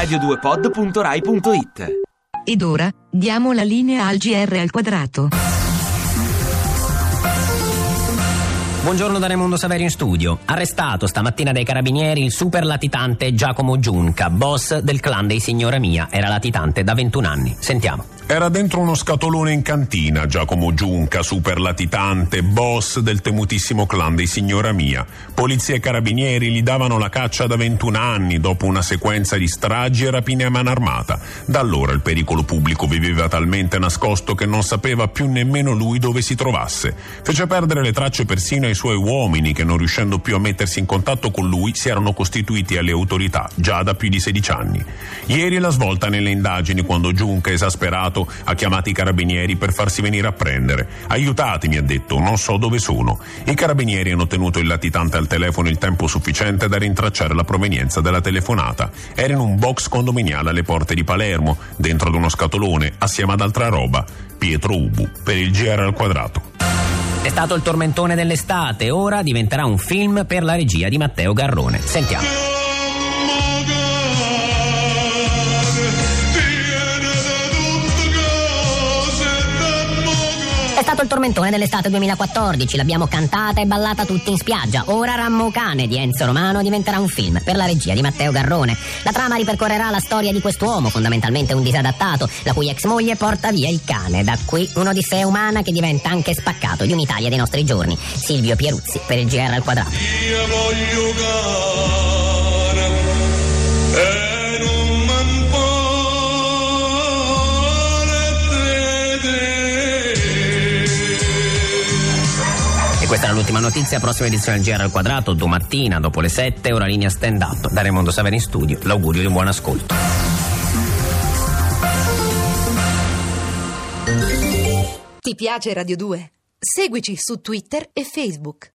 radio2pod.rai.it Ed ora diamo la linea al GR al quadrato. Buongiorno da Raimondo Saveri in studio. Arrestato stamattina dai carabinieri il super latitante Giacomo Giunca, boss del clan dei Signora Mia. Era latitante da 21 anni. Sentiamo. Era dentro uno scatolone in cantina Giacomo Giunca, super latitante, boss del temutissimo clan dei Signora Mia. Polizia e carabinieri gli davano la caccia da 21 anni dopo una sequenza di stragi e rapine a mano armata. Da allora il pericolo pubblico viveva talmente nascosto che non sapeva più nemmeno lui dove si trovasse. Fece perdere le tracce persino ai suoi uomini che non riuscendo più a mettersi in contatto con lui si erano costituiti alle autorità già da più di 16 anni. Ieri la svolta nelle indagini quando Giunca, esasperato, ha chiamato i carabinieri per farsi venire a prendere. Aiutatemi, ha detto, non so dove sono. I carabinieri hanno tenuto il latitante al telefono il tempo sufficiente da rintracciare la provenienza della telefonata. Era in un box condominiale alle porte di Palermo, dentro ad uno scatolone, assieme ad altra roba. Pietro Ubu, per il GR al quadrato. È stato il tormentone dell'estate, ora diventerà un film per la regia di Matteo Garrone. Sentiamo. È stato il tormentone dell'estate 2014, l'abbiamo cantata e ballata tutti in spiaggia. Ora Rammo Cane di Enzo Romano diventerà un film per la regia di Matteo Garrone. La trama ripercorrerà la storia di quest'uomo, fondamentalmente un disadattato, la cui ex moglie porta via il cane. Da qui un'odissea umana che diventa anche spaccato di un'Italia dei nostri giorni. Silvio Pieruzzi per il GR al quadrato. Io voglio questa è l'ultima notizia, prossima edizione del GR al quadrato, domattina dopo le 7, ora linea stand up. Da Raimondo Saveri in studio, l'augurio di un buon ascolto. Ti piace Radio 2? Seguici su Twitter e Facebook.